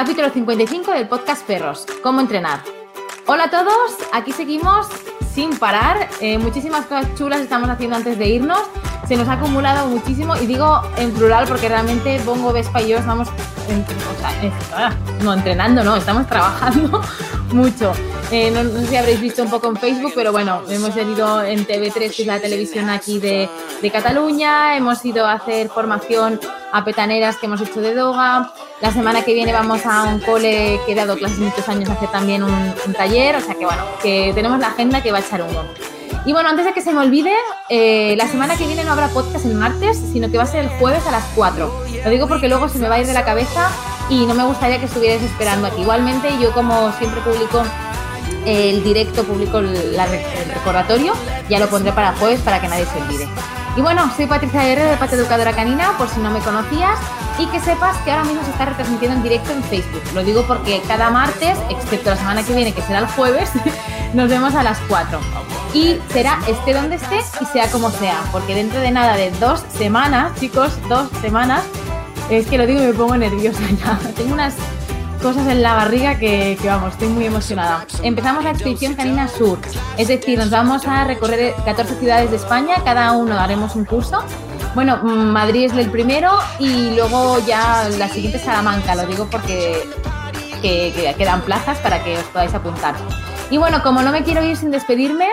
capítulo 55 del podcast Perros, ¿Cómo entrenar? Hola a todos, aquí seguimos sin parar. Eh, muchísimas cosas chulas estamos haciendo antes de irnos. Se nos ha acumulado muchísimo y digo en plural porque realmente Bongo, Vespa y yo estamos ah, no entrenando, no, estamos trabajando mucho. Eh, no, sé si habréis visto un poco en Facebook, pero bueno, hemos ido en TV3, que es la televisión aquí de, de Cataluña, hemos ido a hacer formación a petaneras que hemos hecho de doga. La semana que viene vamos a un cole que he dado clases muchos años a hacer también un, taller, o sea que bueno, que tenemos la agenda que va a echar uno. Y bueno, antes de que se me olvide, eh, la semana que viene no habrá podcast el martes, sino que va a ser el jueves a las 4. Lo digo porque luego se me va a ir de la cabeza y no me gustaría que estuvierais esperando aquí. Igualmente, yo como siempre publico el directo, publico el recordatorio, ya lo pondré para jueves para que nadie se olvide. Y bueno, soy Patricia Guerrero de Pata Educadora Canina, por si no me conocías, y que sepas que ahora mismo se está retransmitiendo en directo en Facebook. Lo digo porque cada martes, excepto la semana que viene, que será el jueves, nos vemos a las 4. Y será esté donde esté y sea como sea, porque dentro de nada de dos semanas, chicos, dos semanas, es que lo digo y me pongo nerviosa ya. Tengo unas cosas en la barriga que, vamos, estoy muy emocionada. Empezamos la expedición Canina Sur, es decir, nos vamos a recorrer 14 ciudades de España, cada uno haremos un curso. Bueno, Madrid es el primero y luego ya la siguiente es Salamanca, lo digo porque que quedan plazas para que os podáis apuntar. Y bueno, como no me quiero ir sin despedirme,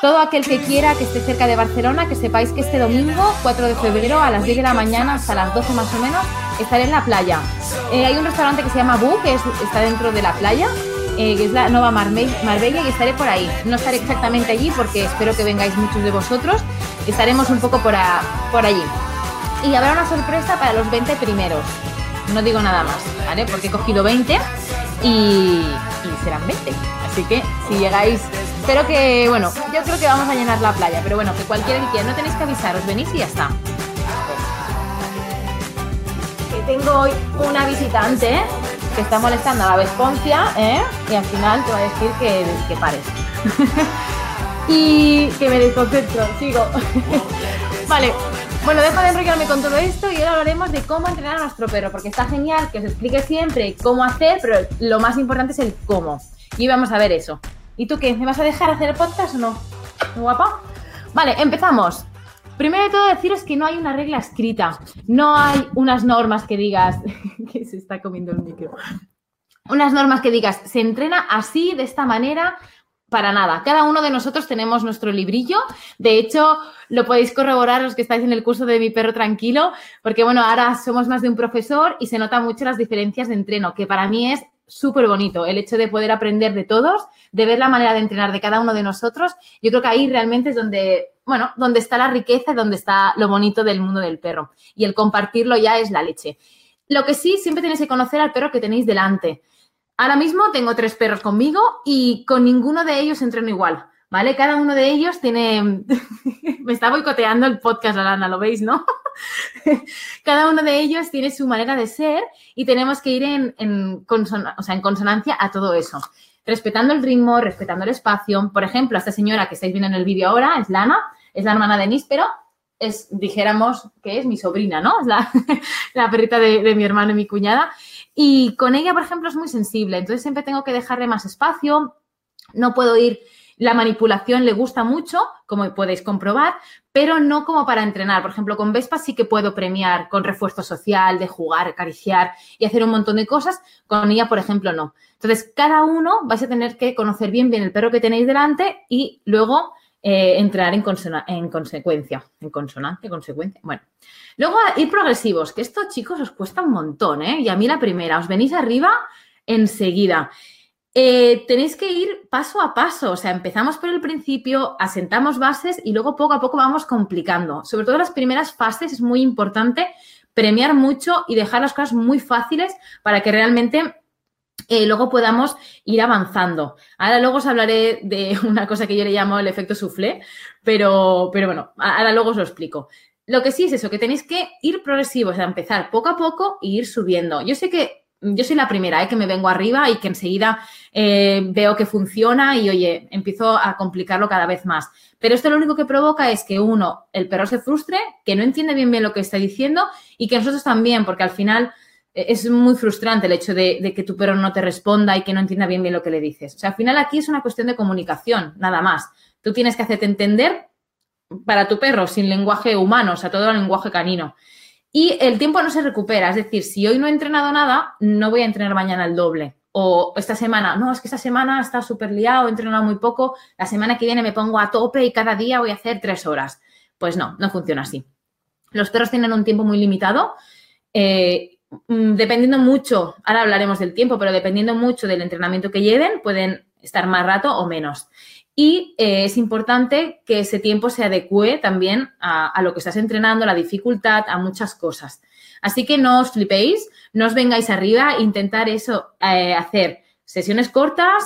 todo aquel que quiera que esté cerca de Barcelona, que sepáis que este domingo, 4 de febrero, a las 10 de la mañana hasta las 12 más o menos, estaré en la playa. Eh, hay un restaurante que se llama Bu, que está dentro de la playa, eh, que es la Nova Marbella, y estaré por ahí. No estaré exactamente allí porque espero que vengáis muchos de vosotros. Estaremos un poco por, allí. Y habrá una sorpresa para los 20 primeros. No digo nada más, ¿vale? Porque he cogido 20 y, y serán 20. Así que si llegáis Espero que, bueno, yo creo que vamos a llenar la playa, pero bueno, que cualquiera que quiera, no tenéis que avisar, os venís y ya está. Tengo hoy una visitante que está molestando a la Vesponcia, ¿eh? Y al final te va a decir que, que pares. y que me desconcentro, sigo. vale, bueno, dejo de enrollarme con todo esto y ahora hablaremos de cómo entrenar a nuestro perro, porque está genial que os explique siempre cómo hacer, pero lo más importante es el cómo. Y vamos a ver eso. ¿Y tú qué? ¿Me vas a dejar hacer el podcast o no? guapa? Vale, empezamos. Primero de todo deciros que no hay una regla escrita, no hay unas normas que digas que se está comiendo el micro. Unas normas que digas, se entrena así, de esta manera, para nada. Cada uno de nosotros tenemos nuestro librillo. De hecho, lo podéis corroborar los que estáis en el curso de Mi Perro Tranquilo, porque bueno, ahora somos más de un profesor y se notan mucho las diferencias de entreno, que para mí es súper bonito el hecho de poder aprender de todos, de ver la manera de entrenar de cada uno de nosotros. Yo creo que ahí realmente es donde, bueno, donde está la riqueza y donde está lo bonito del mundo del perro. Y el compartirlo ya es la leche. Lo que sí, siempre tenéis que conocer al perro que tenéis delante. Ahora mismo tengo tres perros conmigo y con ninguno de ellos entreno igual. ¿Vale? Cada uno de ellos tiene... Me está boicoteando el podcast, Alana, ¿lo veis, no? Cada uno de ellos tiene su manera de ser y tenemos que ir en, en, en consonancia a todo eso. Respetando el ritmo, respetando el espacio. Por ejemplo, esta señora que estáis viendo en el vídeo ahora es Lana, es la hermana de Níspero, es, dijéramos, que es mi sobrina, ¿no? Es la, la perrita de, de mi hermano y mi cuñada. Y con ella, por ejemplo, es muy sensible. Entonces siempre tengo que dejarle más espacio. No puedo ir la manipulación le gusta mucho, como podéis comprobar, pero no como para entrenar. Por ejemplo, con Vespa sí que puedo premiar con refuerzo social, de jugar, acariciar y hacer un montón de cosas. Con ella, por ejemplo, no. Entonces, cada uno vais a tener que conocer bien bien el perro que tenéis delante y luego eh, entrenar en, en consecuencia. En consonancia, consecuencia. Bueno. Luego, ir progresivos, que esto, chicos, os cuesta un montón, ¿eh? Y a mí la primera, os venís arriba enseguida. Eh, tenéis que ir paso a paso, o sea, empezamos por el principio, asentamos bases y luego poco a poco vamos complicando. Sobre todo las primeras fases es muy importante premiar mucho y dejar las cosas muy fáciles para que realmente eh, luego podamos ir avanzando. Ahora luego os hablaré de una cosa que yo le llamo el efecto soufflé, pero, pero bueno, ahora luego os lo explico. Lo que sí es eso, que tenéis que ir progresivos, o sea, empezar poco a poco e ir subiendo. Yo sé que yo soy la primera ¿eh? que me vengo arriba y que enseguida eh, veo que funciona y, oye, empiezo a complicarlo cada vez más. Pero esto lo único que provoca es que uno, el perro se frustre, que no entiende bien bien lo que está diciendo y que nosotros también, porque al final e, es muy frustrante el hecho de, que tu perro no te responda y que no entienda bien bien lo que le dices. O sea, al final aquí es una cuestión de comunicación, nada más. Tú tienes que hacerte entender para tu perro sin lenguaje humano, o sea, todo el lenguaje canino. Y el tiempo no se recupera, es decir, si hoy no he entrenado nada, no voy a entrenar mañana el doble. O esta semana, no, es que esta semana está súper liado, he entrenado muy poco, la semana que viene me pongo a tope y cada día voy a hacer tres horas. Pues no, no funciona así. Los perros tienen un tiempo muy limitado. Eh, mm, dependiendo mucho, ahora hablaremos del tiempo, pero dependiendo mucho del entrenamiento que lleven, pueden estar más rato o menos. Y eh, es importante que ese tiempo se adecue también a, lo que estás entrenando, a la dificultad, a muchas cosas. Así que no os flipéis, no os vengáis arriba, intentar eso, eh, hacer sesiones cortas,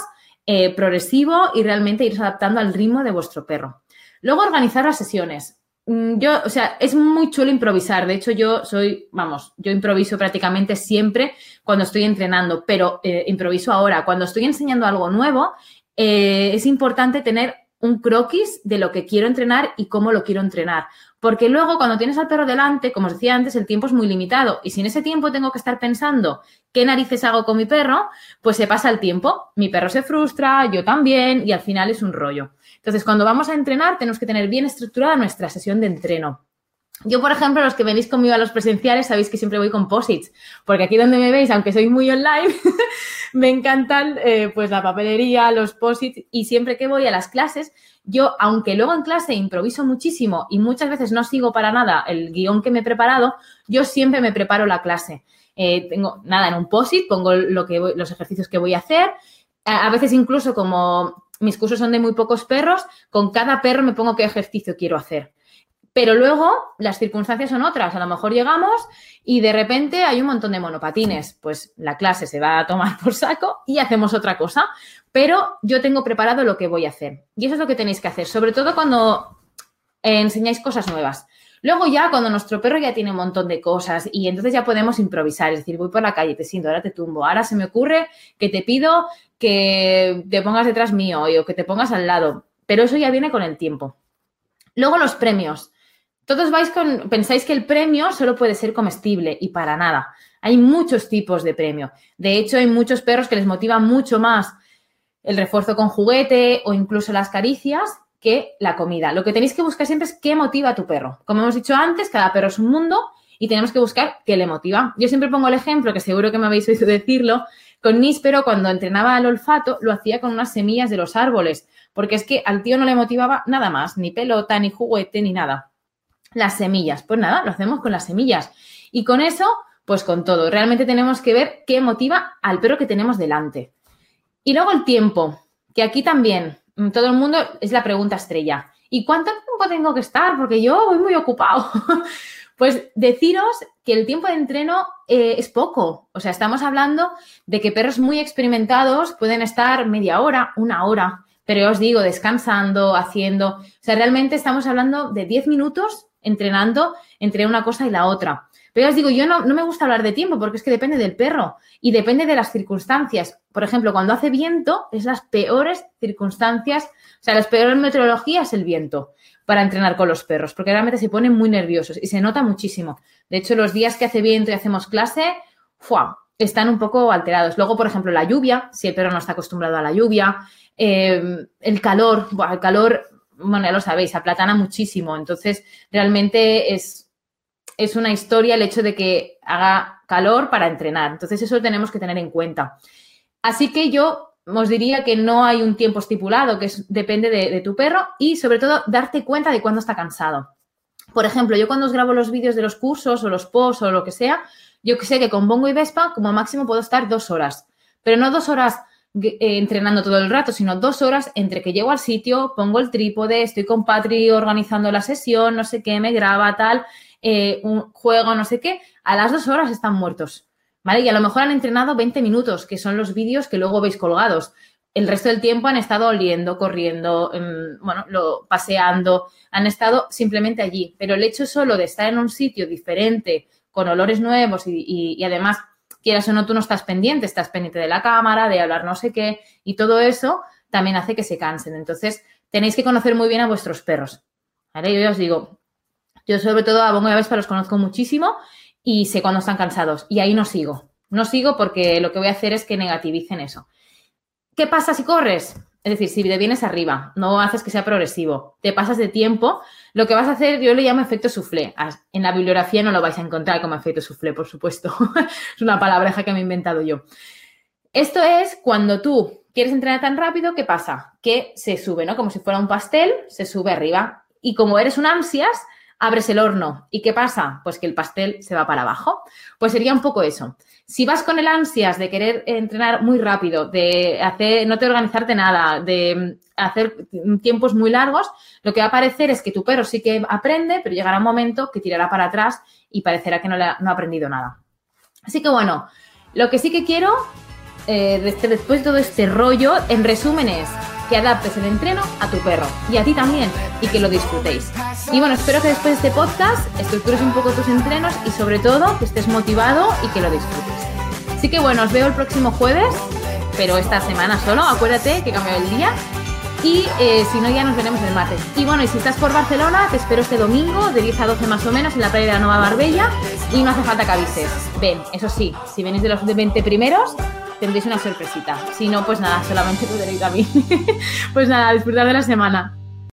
progresivo y realmente ir adaptando al ritmo de vuestro perro. Luego organizar las sesiones. Mm, yo, o sea, es muy chulo improvisar. De hecho, yo soy, vamos, yo improviso prácticamente siempre cuando estoy entrenando, pero eh, improviso ahora. Cuando estoy enseñando algo nuevo, eh, es importante tener un croquis de lo que quiero entrenar y cómo lo quiero entrenar. Porque luego cuando tienes al perro delante, como os decía antes, el tiempo es muy limitado. Y si en ese tiempo tengo que estar pensando qué narices hago con mi perro, pues se pasa el tiempo. Mi perro se frustra, yo también, y al final es un rollo. Entonces, cuando vamos a entrenar, tenemos que tener bien estructurada nuestra sesión de entreno. Yo, por ejemplo, los que venís conmigo a los presenciales, sabéis que siempre voy con posits, porque aquí donde me veis, aunque soy muy online, me encantan eh, pues la papelería, los posits y siempre que voy a las clases, yo, aunque luego en clase improviso muchísimo y muchas veces no sigo para nada el guion que me he preparado, yo siempre me preparo la clase. Eh, tengo nada en un posit, pongo lo que los ejercicios que voy a hacer. a veces incluso como mis cursos son de muy pocos perros, con cada perro me pongo qué ejercicio quiero hacer. Pero luego las circunstancias son otras. A lo mejor llegamos y de repente hay un montón de monopatines. Pues la clase se va a tomar por saco y hacemos otra cosa. Pero yo tengo preparado lo que voy a hacer. Y eso es lo que tenéis que hacer, sobre todo cuando enseñáis cosas nuevas. Luego ya cuando nuestro perro ya tiene un montón de cosas y entonces ya podemos improvisar, es decir, voy por la calle, te siento, ahora te tumbo, ahora se me ocurre que te pido que te pongas detrás mío o que te pongas al lado, pero eso ya viene con el tiempo. Luego los premios. Todos vais con, pensáis que el premio solo puede ser comestible y para nada. Hay muchos tipos de premio. De hecho, hay muchos perros que les motiva mucho más el refuerzo con juguete o incluso las caricias que la comida. Lo que tenéis que buscar siempre es qué motiva a tu perro. Como hemos dicho antes, cada perro es un mundo y tenemos que buscar qué le motiva. Yo siempre pongo el ejemplo, que seguro que me habéis oído decirlo, con Níspero cuando entrenaba al olfato lo hacía con unas semillas de los árboles, porque es que al tío no le motivaba nada más, ni pelota, ni juguete, ni nada las semillas. Pues nada, lo hacemos con las semillas. Y con eso, pues con todo. Realmente tenemos que ver qué motiva al perro que tenemos delante. Y luego el tiempo, que aquí también mm, todo el mundo es la pregunta estrella. ¿Y cuánto tiempo tengo que estar? Porque yo voy muy ocupado. pues deciros que el tiempo de entreno eh, es poco. O sea, estamos hablando de que perros muy experimentados pueden estar media hora, una hora, pero os digo, descansando, haciendo. O sea, realmente estamos hablando de 10 minutos entrenando entre una cosa y la otra. Pero os digo, yo no, me gusta hablar de tiempo porque es que depende del perro y depende de las circunstancias. Por ejemplo, cuando hace viento, es las peores circunstancias, o sea, las peores meteorologías el viento para entrenar con los perros, porque realmente se ponen muy nerviosos y se nota muchísimo. De hecho, los días que hace viento y hacemos clase, ¡fua! están un poco alterados. Luego, por ejemplo, la lluvia, si el perro no está acostumbrado a la lluvia, eh, el calor, el calor bueno, ya lo sabéis, aplatana muchísimo. Entonces, realmente es, es una historia el hecho de que haga calor para entrenar. Entonces, eso tenemos que tener en cuenta. Así que yo os diría que no hay un tiempo estipulado, que depende de, tu perro y sobre todo darte cuenta de cuándo está cansado. Por ejemplo, yo cuando os grabo los vídeos de los cursos o los posts o lo que sea, yo sé que con Bongo y Vespa como máximo puedo estar dos horas, pero no dos horas entrenando todo el rato, sino dos horas entre que llego al sitio, pongo el trípode, estoy con Patri organizando la sesión, no sé qué, me graba tal, eh, un juego, no sé qué, a las dos horas están muertos. ¿Vale? Y a lo mejor han entrenado 20 minutos, que son los vídeos que luego veis colgados. El resto del tiempo han estado oliendo, corriendo, em, bueno, paseando, han estado simplemente allí. Pero el hecho solo de estar en un sitio diferente, con olores nuevos y además quieras o no, tú no estás pendiente, estás pendiente de la cámara, de hablar no sé qué, y todo eso también hace que se cansen. Entonces, tenéis que conocer muy bien a vuestros perros. ¿Vale? Yo ya os digo, yo sobre todo a Bongo y a Vespa los conozco muchísimo y sé cuándo están cansados y ahí no sigo. No sigo porque lo que voy a hacer es que negativicen eso. ¿Qué pasa si corres? Es decir, si te vienes arriba, no haces que sea progresivo, te pasas de tiempo, lo que vas a hacer, yo le llamo efecto soufflé. En la bibliografía no lo vais a encontrar como efecto soufflé, por supuesto. es una palabreja que me he inventado yo. Esto es cuando tú quieres entrenar tan rápido, ¿qué pasa? Que se sube, ¿no? Como si fuera un pastel, se sube arriba. Y como eres un ansias, abres el horno. ¿Y qué pasa? Pues que el pastel se va para abajo. Pues sería un poco eso. Si vas con el ansias de querer entrenar muy rápido, de hacer, no te organizarte nada, de hacer tiempos muy largos, lo que va a parecer es que tu perro sí que aprende, pero llegará un momento que tirará para atrás y parecerá que no, ha, aprendido nada. Así que bueno, lo que sí que quiero, eh, después de todo este rollo, en resumen es que adaptes el entreno a tu perro y a ti también y que lo disfrutéis. Y bueno, espero que después de este podcast estructures un poco tus entrenos y sobre todo que estés motivado y que lo disfrutes. Así que bueno, os veo el próximo jueves, pero esta semana solo, acuérdate que cambió el día. Y eh, si no, ya nos veremos el martes. Y bueno, y si estás por Barcelona, te espero este domingo de 10 a 12 más o menos en la playa de la Nueva Barbella. Y no hace falta que avises. Ven, eso sí, si venís de los 20 primeros, tendréis una sorpresita. Si no, pues nada, solamente podréis a mí. pues nada, disfrutar de la semana.